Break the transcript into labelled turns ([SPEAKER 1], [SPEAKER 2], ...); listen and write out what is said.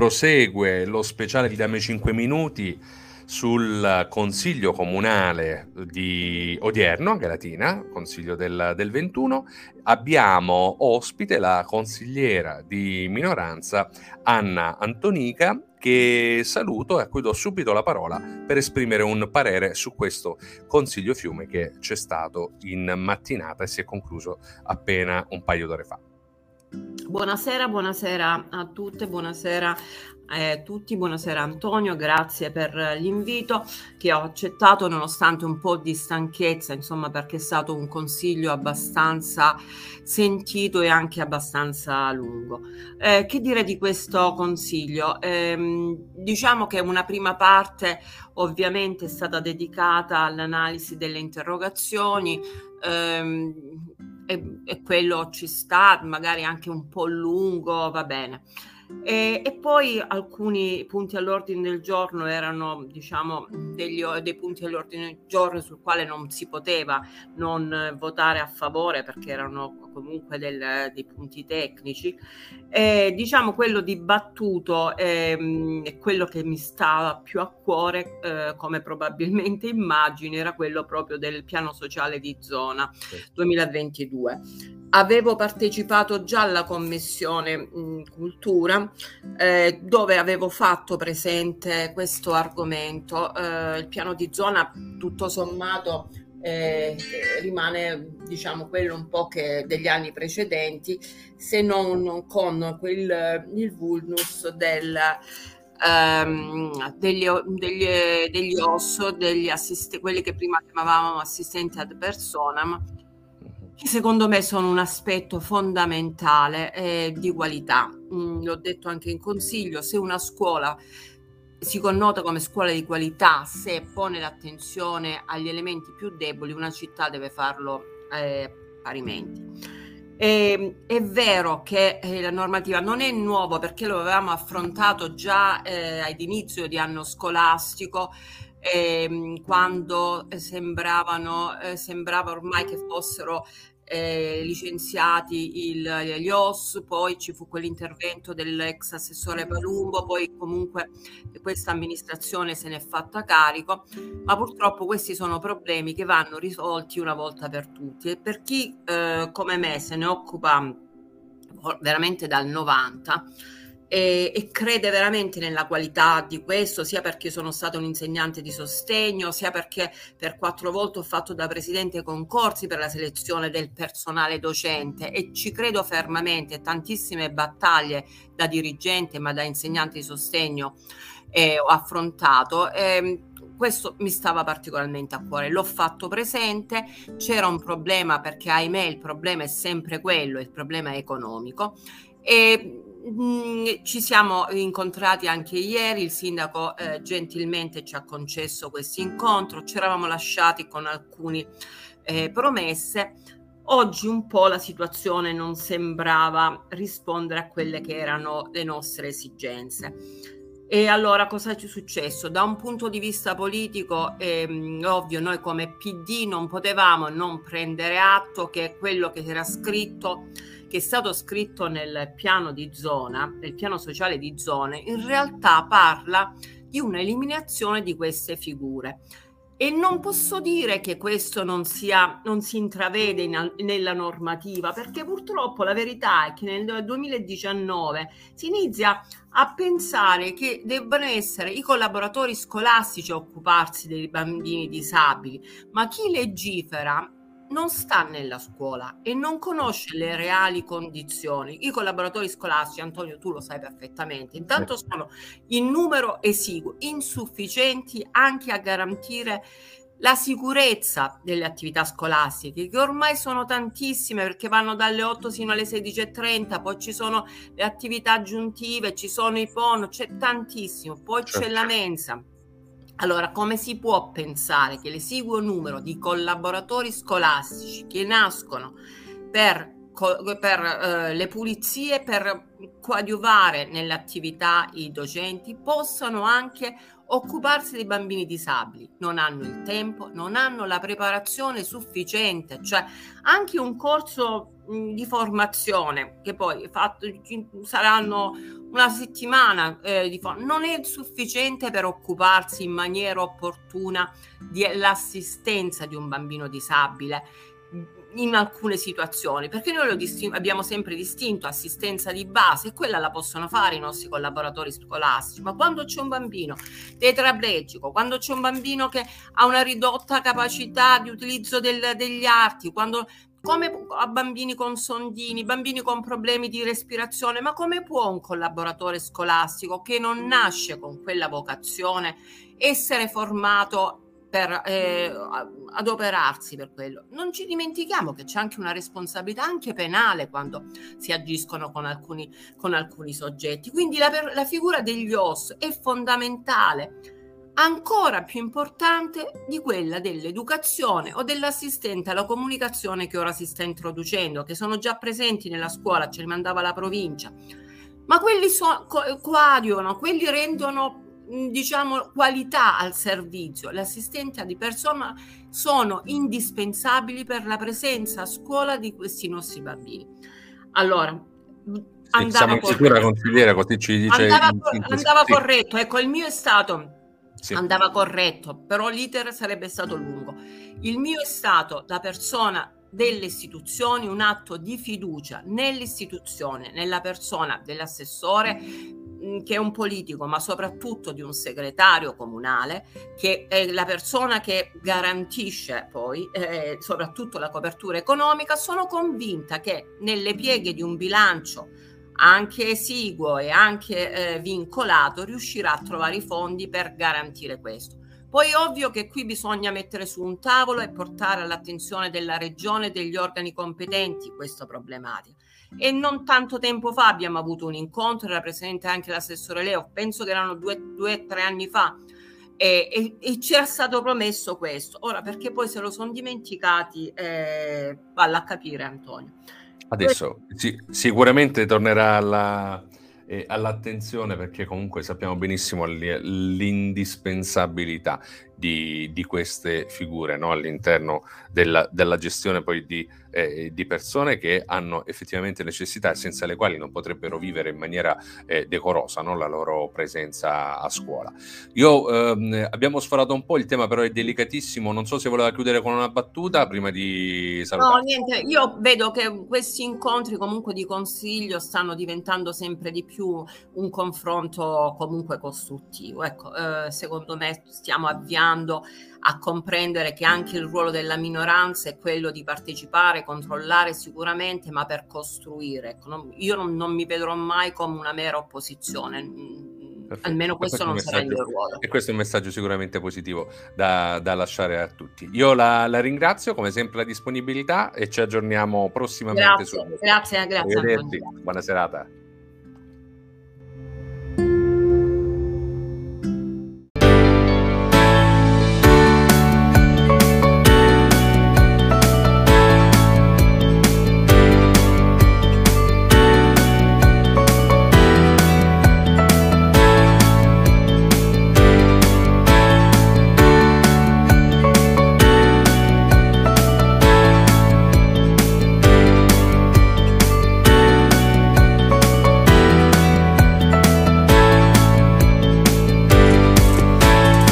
[SPEAKER 1] prosegue lo speciale di Dammi 5 minuti sul consiglio comunale di odierno Galatina, consiglio del, del 21, abbiamo ospite la consigliera di minoranza Anna Antonica che saluto e a cui do subito la parola per esprimere un parere su questo Consiglio Fiume che c'è stato in mattinata e si è concluso appena un paio d'ore fa.
[SPEAKER 2] Buonasera, buonasera a tutte, buonasera a tutti, buonasera Antonio, grazie per l'invito che ho accettato nonostante un po' di stanchezza, insomma perché è stato un consiglio abbastanza sentito e anche abbastanza lungo. Eh, che dire di questo consiglio? Eh, diciamo che una prima parte ovviamente è stata dedicata all'analisi delle interrogazioni. Ehm, e, quello ci sta, magari anche un po' lungo, va bene. E, e, poi alcuni punti all'ordine del giorno erano, diciamo, degli, dei punti all'ordine del giorno sul quale non si poteva non votare a favore perché erano comunque del, dei punti tecnici. E, diciamo, quello dibattuto ehm, e quello che mi stava più a cuore, eh, come probabilmente immagini, era quello proprio del piano sociale di zona 2022 avevo partecipato già alla commissione mh, cultura eh, dove avevo fatto presente questo argomento. Eh, il piano di zona tutto sommato eh, rimane diciamo quello un po' che degli anni precedenti se non con quel, il vulnus del, ehm, degli, degli, degli osso, degli assist- quelli che prima chiamavamo assistenti ad personam che secondo me sono un aspetto fondamentale eh, di qualità. Mm, l'ho detto anche in consiglio, se una scuola si connota come scuola di qualità, se pone l'attenzione agli elementi più deboli, una città deve farlo eh, parimenti. E, ehm, è vero che eh, la normativa non è nuova perché lo avevamo affrontato già eh, ad inizio di anno scolastico, eh, quando sembravano, sembrava ormai che fossero eh, licenziati il, gli OS, poi ci fu quell'intervento dell'ex assessore Palumbo, poi comunque questa amministrazione se n'è fatta carico, ma purtroppo questi sono problemi che vanno risolti una volta per tutti. E per chi eh, come me se ne occupa veramente dal 90 e, e, crede veramente nella qualità di questo, sia perché sono stata un insegnante di sostegno, sia perché per quattro volte ho fatto da presidente concorsi per la selezione del personale docente. E ci credo fermamente, tantissime battaglie da dirigente ma da insegnante di sostegno eh, ho affrontato. Eh, questo mi stava particolarmente a cuore, l'ho fatto presente, c'era un problema perché ahimè il problema è sempre quello, il problema economico. E ci siamo incontrati anche ieri, il sindaco eh, gentilmente ci ha concesso questo incontro, ci eravamo lasciati con alcune eh, promesse. Oggi un po' la situazione non sembrava rispondere a quelle che erano le nostre esigenze. E allora cosa è successo? Da un punto di vista politico, ehm, ovvio, noi come PD non potevamo non prendere atto che quello che era scritto che è stato scritto nel piano di zona, nel piano sociale di zone, in realtà parla di un'eliminazione di queste figure. E non posso dire che questo non, sia, non si intravede in, nella normativa, perché purtroppo la verità è che nel 2019 si inizia a pensare che debbano essere i collaboratori scolastici a occuparsi dei bambini disabili, ma chi legifera non sta nella scuola e non conosce le reali condizioni. I collaboratori scolastici, Antonio, tu lo sai perfettamente, intanto sono in numero esiguo, insufficienti anche a garantire la sicurezza delle attività scolastiche, che ormai sono tantissime perché vanno dalle 8 fino alle 16.30, poi ci sono le attività aggiuntive, ci sono i PON, c'è tantissimo, poi certo. c'è la mensa allora, come si può pensare che l'esiguo numero di collaboratori scolastici che nascono per, per eh, le pulizie, per coadiuvare nelle attività i docenti, possano anche occuparsi dei bambini disabili. Non hanno il tempo, non hanno la preparazione sufficiente, cioè anche un corso di formazione che poi fatto, saranno una settimana eh, di for- non è sufficiente per occuparsi in maniera opportuna dell'assistenza di un bambino disabile in alcune situazioni, perché noi distin- abbiamo sempre distinto assistenza di base e quella la possono fare i nostri collaboratori scolastici, ma quando c'è un bambino tetraplegico, quando c'è un bambino che ha una ridotta capacità di utilizzo del, degli arti, quando come a bambini con sondini, bambini con problemi di respirazione, ma come può un collaboratore scolastico che non nasce con quella vocazione essere formato per eh, adoperarsi per quello. Non ci dimentichiamo che c'è anche una responsabilità anche penale quando si agiscono con alcuni, con alcuni soggetti. Quindi la, la figura degli OS è fondamentale ancora più importante di quella dell'educazione o dell'assistente alla comunicazione che ora si sta introducendo, che sono già presenti nella scuola, ce li mandava la provincia. Ma quelli so, co- coadiuvano, quelli rendono diciamo qualità al servizio. L'assistente di persona sono indispensabili per la presenza a scuola di questi nostri bambini. Allora,
[SPEAKER 1] andava siamo sicura consigliera così ci dice
[SPEAKER 2] andava, andava corretto ecco il mio è stato sì. andava corretto, però l'iter sarebbe stato lungo. Il mio è stato da persona delle istituzioni un atto di fiducia nell'istituzione, nella persona dell'assessore mm, che è un politico, ma soprattutto di un segretario comunale, che è la persona che garantisce poi eh, soprattutto la copertura economica, sono convinta che nelle pieghe di un bilancio anche esiguo e anche eh, vincolato, riuscirà a trovare i fondi per garantire questo. Poi è ovvio che qui bisogna mettere su un tavolo e portare all'attenzione della regione e degli organi competenti questa problematica. E non tanto tempo fa abbiamo avuto un incontro, era presente anche l'assessore Leo, penso che erano due o tre anni fa, e, e, e, c'era stato promesso questo. Ora, perché poi se lo sono dimenticati, eh, valla a capire Antonio.
[SPEAKER 1] Adesso sì, sicuramente tornerà alla, eh, all'attenzione perché comunque sappiamo benissimo l'indispensabilità di, di queste figure no? all'interno della, della, gestione poi di, eh, di, persone che hanno effettivamente necessità senza le quali non potrebbero vivere in maniera eh, decorosa no? la loro presenza a scuola. Io ehm, abbiamo sforato un po', il tema però è delicatissimo, non so se voleva chiudere con una battuta prima di salutare.
[SPEAKER 2] No, niente, io vedo che questi incontri comunque di consiglio stanno diventando sempre di più un confronto comunque costruttivo. Ecco, eh, secondo me stiamo avviando insegnando a comprendere che anche il ruolo della minoranza è quello di partecipare, controllare sicuramente, ma per costruire. Ecco, io non, non, mi vedrò mai come una mera opposizione. Perfetto. Almeno questo, questo non sarà il mio ruolo.
[SPEAKER 1] E questo è un messaggio sicuramente positivo da, da lasciare a tutti. Io la, la, ringrazio, come sempre, la disponibilità e ci aggiorniamo prossimamente.
[SPEAKER 2] Grazie, su... grazie, grazie.
[SPEAKER 1] Buona serata.